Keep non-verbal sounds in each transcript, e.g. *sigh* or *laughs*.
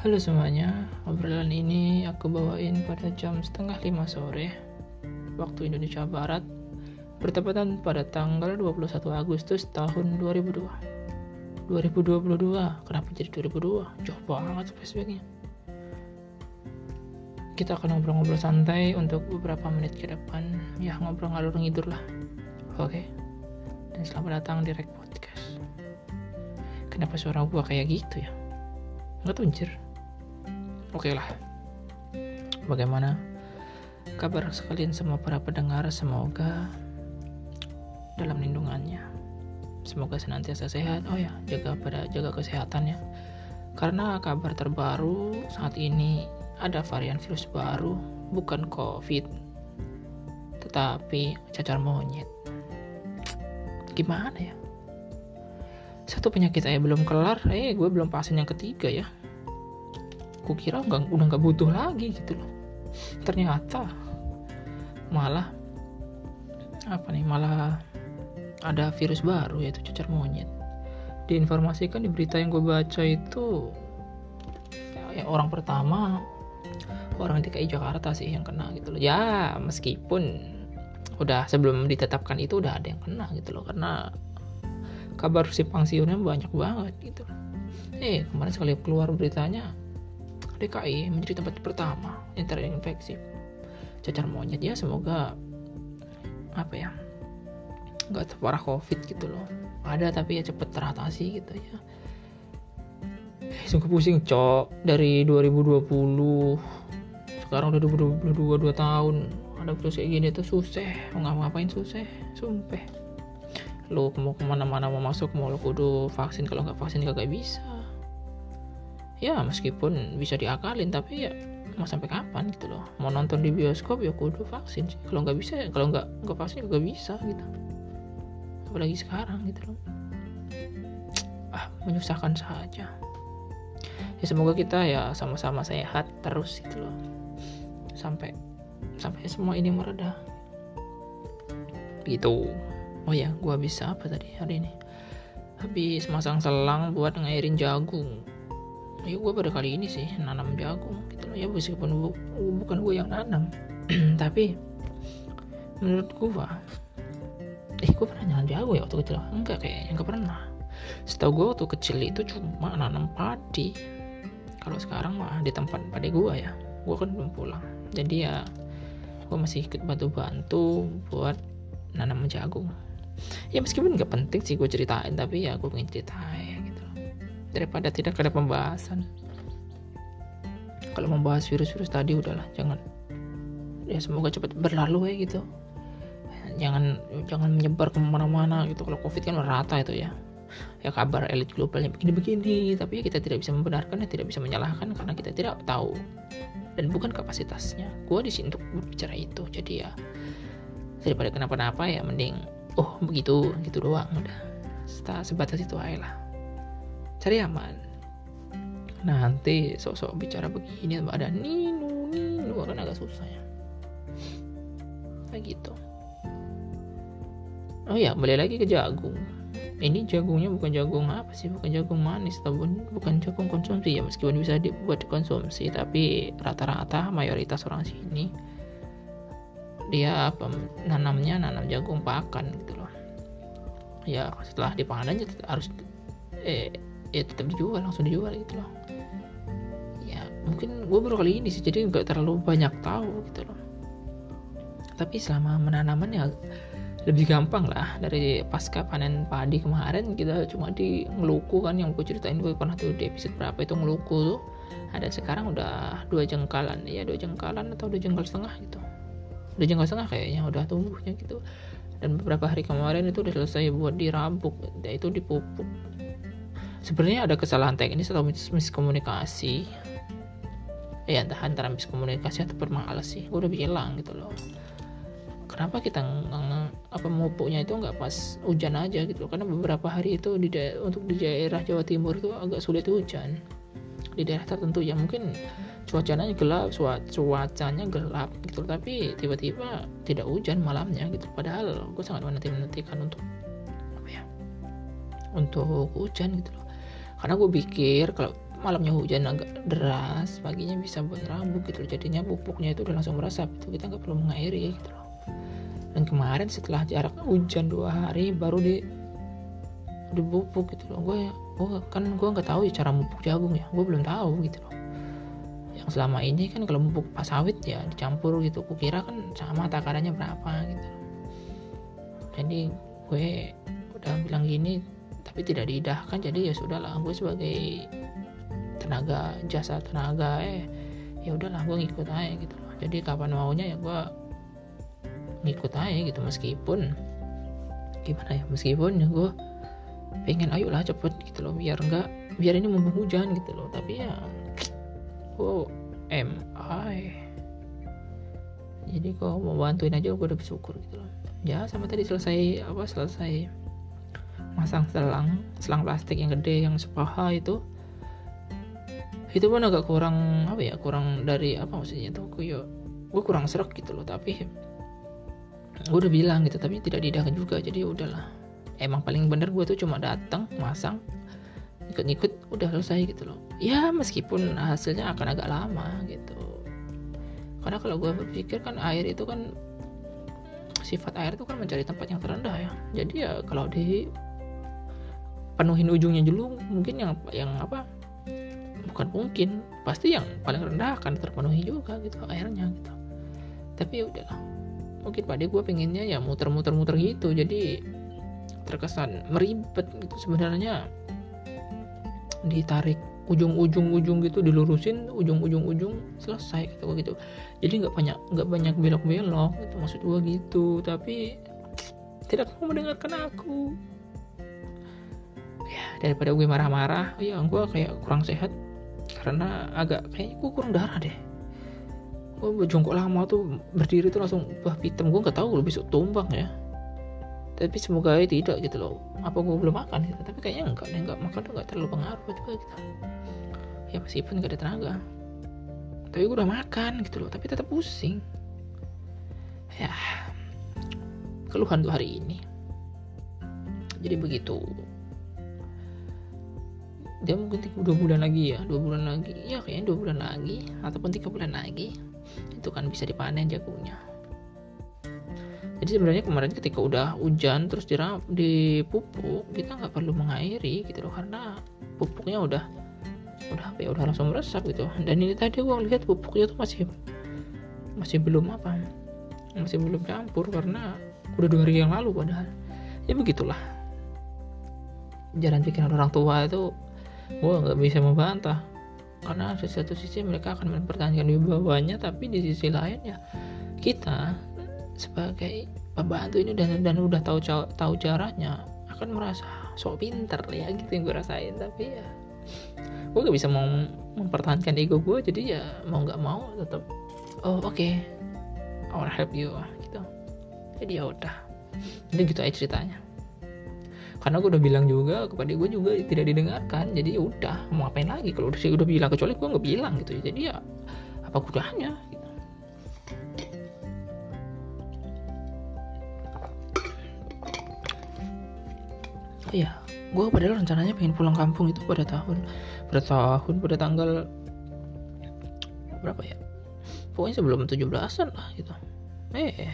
Halo semuanya, obrolan ini aku bawain pada jam setengah lima sore waktu Indonesia Barat bertepatan pada tanggal 21 Agustus tahun 2002 2022, kenapa jadi 2002? Jauh banget flashbacknya. Kita akan ngobrol-ngobrol santai untuk beberapa menit ke depan ya ngobrol ngalur ngidur lah. Oke dan selamat datang di Rek Podcast. Kenapa suara gua kayak gitu ya? Nggak tunjir oke lah bagaimana kabar sekalian semua para pendengar semoga dalam lindungannya semoga senantiasa sehat oh ya jaga pada jaga kesehatannya karena kabar terbaru saat ini ada varian virus baru, bukan COVID, tetapi cacar monyet. Gimana ya? Satu penyakit saya belum kelar, eh gue belum vaksin yang ketiga ya. Gue kira nggak udah nggak butuh lagi gitu loh. Ternyata malah apa nih malah ada virus baru yaitu cacar monyet. Diinformasikan di berita yang gue baca itu ya, orang pertama orang DKI Jakarta sih yang kena gitu loh ya meskipun udah sebelum ditetapkan itu udah ada yang kena gitu loh karena kabar simpang siurnya banyak banget gitu loh eh kemarin sekali keluar beritanya DKI menjadi tempat pertama yang terinfeksi. Cacar monyet ya semoga apa ya nggak terparah covid gitu loh. Ada tapi ya cepet teratasi gitu ya. Sungguh pusing cok. Dari 2020 sekarang udah 2022 2 tahun ada virus kayak gini tuh susah. Mau ngapa-ngapain susah sumpah. Lu mau ke mana-mana mau masuk mau lu kudu vaksin. Kalau nggak vaksin gak bisa ya meskipun bisa diakalin tapi ya mau sampai kapan gitu loh. Mau nonton di bioskop ya kudu vaksin sih. Kalau nggak bisa ya kalau nggak nggak vaksin nggak bisa gitu. Apalagi sekarang gitu loh. Ah menyusahkan saja. Ya semoga kita ya sama-sama sehat terus gitu loh. Sampai sampai semua ini mereda gitu. Oh ya gua bisa apa tadi hari ini? Habis masang selang buat ngairin jagung ya gue pada kali ini sih nanam jagung gitu loh. Ya meskipun bu, bukan gue yang nanam. *clears throat* Tapi menurut gue eh gue pernah nanam jagung ya waktu kecil? Enggak kayaknya enggak pernah. Setahu gue waktu kecil itu cuma nanam padi. Kalau sekarang mah di tempat padi gue ya gue kan belum pulang. Jadi ya gue masih ikut bantu-bantu buat nanam jagung. Ya meskipun nggak penting sih gue ceritain tapi ya gue pengen ceritain daripada tidak ada pembahasan. Kalau membahas virus-virus tadi udahlah jangan. Ya semoga cepat berlalu ya gitu. Jangan jangan menyebar ke mana-mana gitu. Kalau covid kan merata itu ya. Ya kabar elit globalnya begini-begini tapi kita tidak bisa membenarkan dan tidak bisa menyalahkan karena kita tidak tahu. Dan bukan kapasitasnya. Gue di sini untuk berbicara itu. Jadi ya daripada kenapa-napa ya mending oh begitu gitu doang udah. Sebatas itu aja lah cari aman. Nanti sosok bicara begini ada ninu ninu akan agak susah ya. Gitu oh ya kembali lagi ke jagung. Ini jagungnya bukan jagung apa sih? Bukan jagung manis atau bukan jagung konsumsi ya meskipun bisa dibuat konsumsi tapi rata-rata mayoritas orang sini dia apa nanamnya nanam jagung pakan gitu loh. Ya setelah dipanen aja harus eh ya tetap dijual langsung dijual gitu loh. Ya mungkin gue baru kali ini sih jadi nggak terlalu banyak tahu gitu loh. Tapi selama menanaman ya lebih gampang lah dari pasca panen padi kemarin kita cuma di ngeluku kan yang gue ceritain gue pernah tuh di episode berapa itu ngeluku tuh. Ada sekarang udah dua jengkalan ya dua jengkalan atau dua jengkal setengah gitu. Dua jengkal setengah kayaknya udah tumbuhnya gitu. Dan beberapa hari kemarin itu udah selesai buat dirabuk ya itu dipupuk sebenarnya ada kesalahan teknis atau miskomunikasi. Ya entah antara miskomunikasi atau permalas sih. Gue udah bilang gitu loh. Kenapa kita apa mupuknya itu nggak pas hujan aja gitu karena beberapa hari itu di untuk di daerah Jawa Timur itu agak sulit hujan. Di daerah tertentu ya mungkin cuacanya gelap cuacanya gelap gitu tapi tiba-tiba tidak hujan malamnya gitu padahal gue sangat menanti menantikan untuk apa ya untuk hujan gitu loh karena gue pikir kalau malamnya hujan agak deras paginya bisa buat rambut gitu. Loh jadinya pupuknya itu udah langsung meresap itu kita nggak perlu mengairi gitu loh. Dan kemarin setelah jarak hujan dua hari baru di dipupuk gitu loh. Gue gue kan gue nggak tahu ya cara pupuk jagung ya. Gue belum tahu gitu loh. Yang selama ini kan kalau pupuk pas sawit ya dicampur gitu. Kukira kan sama takarannya berapa gitu. Jadi gue udah bilang gini tapi tidak diidahkan jadi ya sudahlah gue sebagai tenaga jasa tenaga eh ya udahlah gue ngikut aja gitu loh. Jadi kapan maunya ya gue ngikut aja gitu meskipun gimana ya meskipun ya gue pengen ayolah cepet gitu loh biar enggak biar ini mumpung hujan gitu loh. Tapi ya oh am I jadi kok mau bantuin aja gue udah bersyukur gitu loh. Ya sama tadi selesai apa selesai masang selang selang plastik yang gede yang sepaha itu. Itu pun agak kurang apa ya kurang dari apa maksudnya tuh kayak gue kurang serak gitu loh tapi gue udah bilang gitu tapi tidak didakan juga jadi udahlah. Emang paling bener gue tuh cuma datang masang ikut-ikut udah selesai gitu loh. Ya meskipun hasilnya akan agak lama gitu. Karena kalau gue berpikir kan air itu kan sifat air itu kan mencari tempat yang terendah ya. Jadi ya kalau di penuhin ujungnya dulu mungkin yang yang apa bukan mungkin pasti yang paling rendah akan terpenuhi juga gitu airnya gitu. Tapi ya udahlah mungkin pada gue pengennya ya muter-muter-muter gitu jadi terkesan meribet gitu sebenarnya. Ditarik ujung-ujung ujung gitu dilurusin ujung-ujung ujung selesai gitu gitu. Jadi nggak banyak nggak banyak belok-belok gitu maksud gue gitu. Tapi tidak mau mendengarkan aku daripada gue marah-marah ya gue kayak kurang sehat. Karena agak kayak gue kurang darah deh. Gue jongkok lama tuh berdiri tuh langsung bah hitam gue nggak tahu lo besok tumbang ya. Tapi semoga aja tidak gitu loh. Apa gue belum makan gitu? Tapi kayaknya enggak deh enggak makan tuh enggak terlalu pengaruh juga gitu. Ya meskipun gak ada tenaga. Tapi gue udah makan gitu loh tapi tetap pusing. Ya keluhan tuh hari ini. Jadi begitu dia mungkin dua bulan lagi ya dua bulan lagi. Ya kayaknya dua bulan lagi ataupun tiga bulan lagi. Itu kan bisa dipanen jagungnya jadi sebenarnya kemarin ketika udah hujan terus diram, dipupuk kita nggak perlu mengairi gitu loh karena pupuknya udah udah apa ya udah langsung meresap gitu. Dan ini tadi gua lihat pupuknya tuh masih masih belum apa masih belum campur karena udah dua hari yang lalu padahal. Ya begitulah. Jalan pikiran orang tua itu gua nggak bisa membantah. Karena di satu sisi mereka akan mempertahankan wibawanya tapi di sisi lain ya kita sebagai pembantu ini dan dan udah tahu tahu caranya akan merasa sok pinter ya gitu yang gue rasain. Tapi ya gue gak bisa mau mempertahankan ego gue jadi ya mau nggak mau tetap oh oke okay. I wanna help you gitu. Jadi ya udah. Ini gitu aja ceritanya karena gue udah bilang juga kepada gue juga tidak didengarkan. Jadi ya udah mau ngapain lagi? Kalau udah udah bilang kecuali gue nggak bilang gitu jadi ya apa gunanya? Ya gue padahal rencananya pengen pulang kampung itu pada tahun pada tahun pada tanggal berapa ya? Pokoknya sebelum 17-an lah gitu. Eh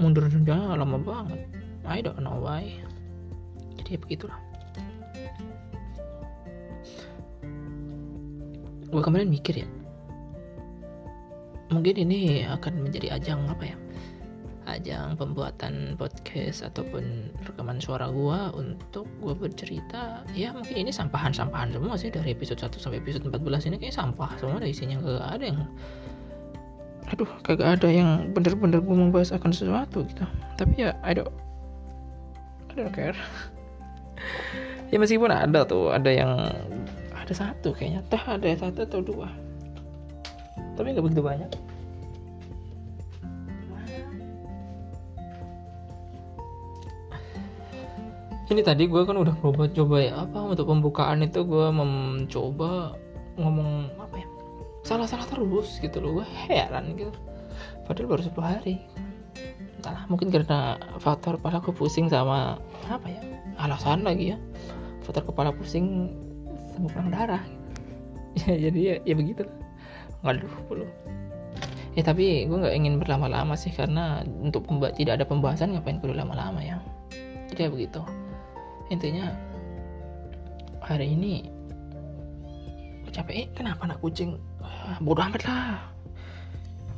mundur rencana lama banget I don't know why. Jadi ya begitulah. Gue kemarin mikir ya. Mungkin ini akan menjadi ajang apa ya? Ajang pembuatan podcast ataupun rekaman suara gua untuk gua bercerita. Ya mungkin ini sampahan-sampahan semua sih dari episode 1 sampai episode 14 ini kayak sampah semua ada isinya gak ada yang aduh kagak ada yang bener-bener gue membahas akan sesuatu gitu. Tapi ya I don't I don't care. Ya meskipun ada tuh ada yang ada satu kayaknya. Tah ada satu atau dua. Tapi nggak begitu banyak. Ini tadi gue kan udah coba coba ya apa untuk pembukaan itu gue mencoba ngomong apa ya salah salah terus gitu loh. Gue heran gitu. Padahal baru 10 hari entahlah mungkin karena faktor kepala gue pusing sama apa ya alasan lagi ya. Faktor kepala pusing sama perang darah. *laughs* Ya jadi ya, ya begitu. Nggak dulu ya tapi gue nggak ingin berlama-lama sih karena untuk tidak ada pembahasan ngapain kudu lama-lama ya? Jadi ya begitu. Intinya hari ini gue capek. Eh kenapa anak kucing? Ah, bodoh amat lah.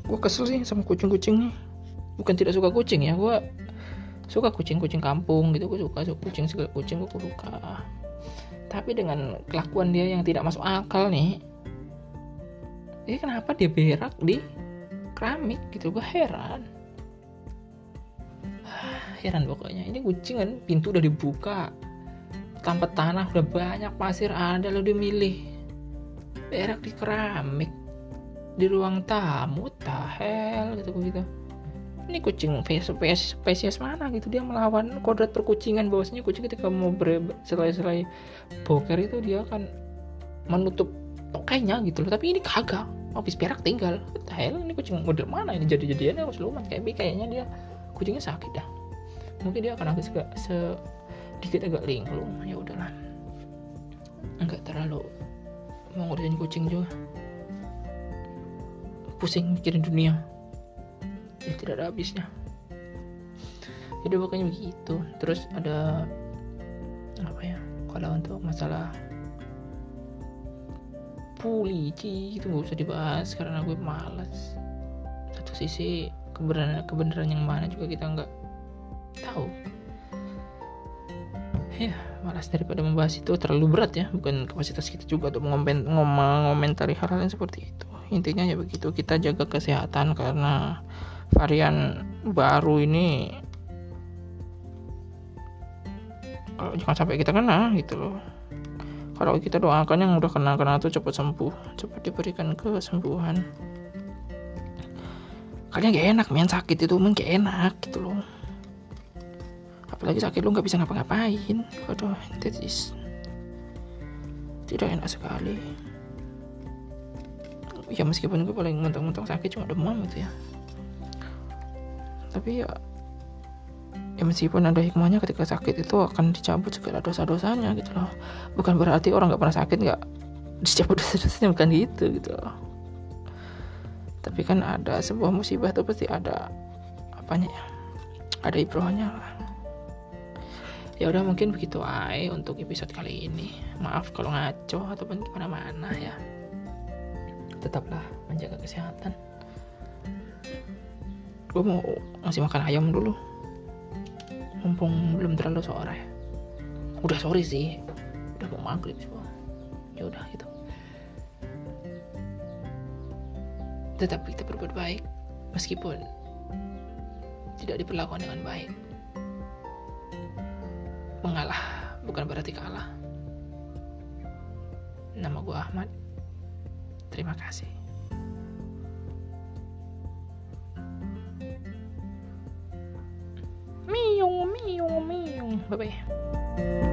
Gue kesel sih sama kucing-kucing nih bukan tidak suka kucing ya gue suka kucing-kucing kampung gitu. Gue suka suka kucing segala kucing gue suka. Tapi dengan kelakuan dia yang tidak masuk akal nih ini kenapa dia berak di keramik gitu? Gue heran. *sighs* Heran pokoknya. Ini kucing kan pintu udah dibuka. Tanpa tanah udah banyak pasir ada lo dia milih berak di keramik. Di ruang tamu tahel gitu gitu ini kucing spesies, spesies mana gitu? Dia melawan kodrat perkucingan. Bahwasanya kucing ketika mau selai-selai boker itu dia akan menutup tokainya gitu loh. Tapi ini kagak. Habis perak tinggal. Hell? Ini kucing model mana ini? Jadi jadiannya harus lumayan. Kayak kayaknya dia kucingnya sakit dah. Mungkin dia akan agak segak sedikit agak linglung. Ya udahlah. Enggak terlalu mau ngurusin kucing juga. Pusing mikirin dunia ya tidak ada habisnya. Jadi pokoknya begitu. Terus ada apa ya kalau untuk masalah polisi itu nggak usah dibahas karena gue malas satu sisi kebenaran kebenaran yang mana juga kita nggak tahu. Ya malas daripada membahas itu terlalu berat ya. Bukan kapasitas kita juga untuk ngomen ngomentari hal-hal yang seperti itu. Intinya ya begitu kita jaga kesehatan karena varian baru ini jangan sampai kita kena gitu loh. Kalau kita doakan yang udah kena-kena tuh cepat sembuh cepat diberikan kesembuhan. Kalian gak enak main sakit itu mungkin gak enak gitu loh. Apalagi sakit lu nggak bisa ngapa-ngapain. Waduh that is tidak enak sekali. Ya meskipun gue paling mentang-mentang sakit cuma demam gitu ya tapi ya ya meskipun ada hikmahnya ketika sakit itu akan dicabut segala dosa-dosanya gitu loh. Bukan berarti orang nggak pernah sakit nggak dicabut *laughs* dosa-dosanya bukan gitu gitu loh. Tapi kan ada sebuah musibah itu pasti ada apanya ya? Ada ibrohnya lah. Ya udah mungkin begitu ay untuk episode kali ini. Maaf kalau ngaco ataupun ke mana-mana ya. Tetaplah menjaga kesehatan gue mau ngasih makan ayam dulu. Mumpung belum terlalu sore. Udah sore sih. Udah mau maghrib semua ya udah gitu. Tetap kita berbuat baik meskipun tidak diperlakukan dengan baik. Mengalah bukan berarti kalah. Nama gue Ahmad. Terima kasih Bye bye.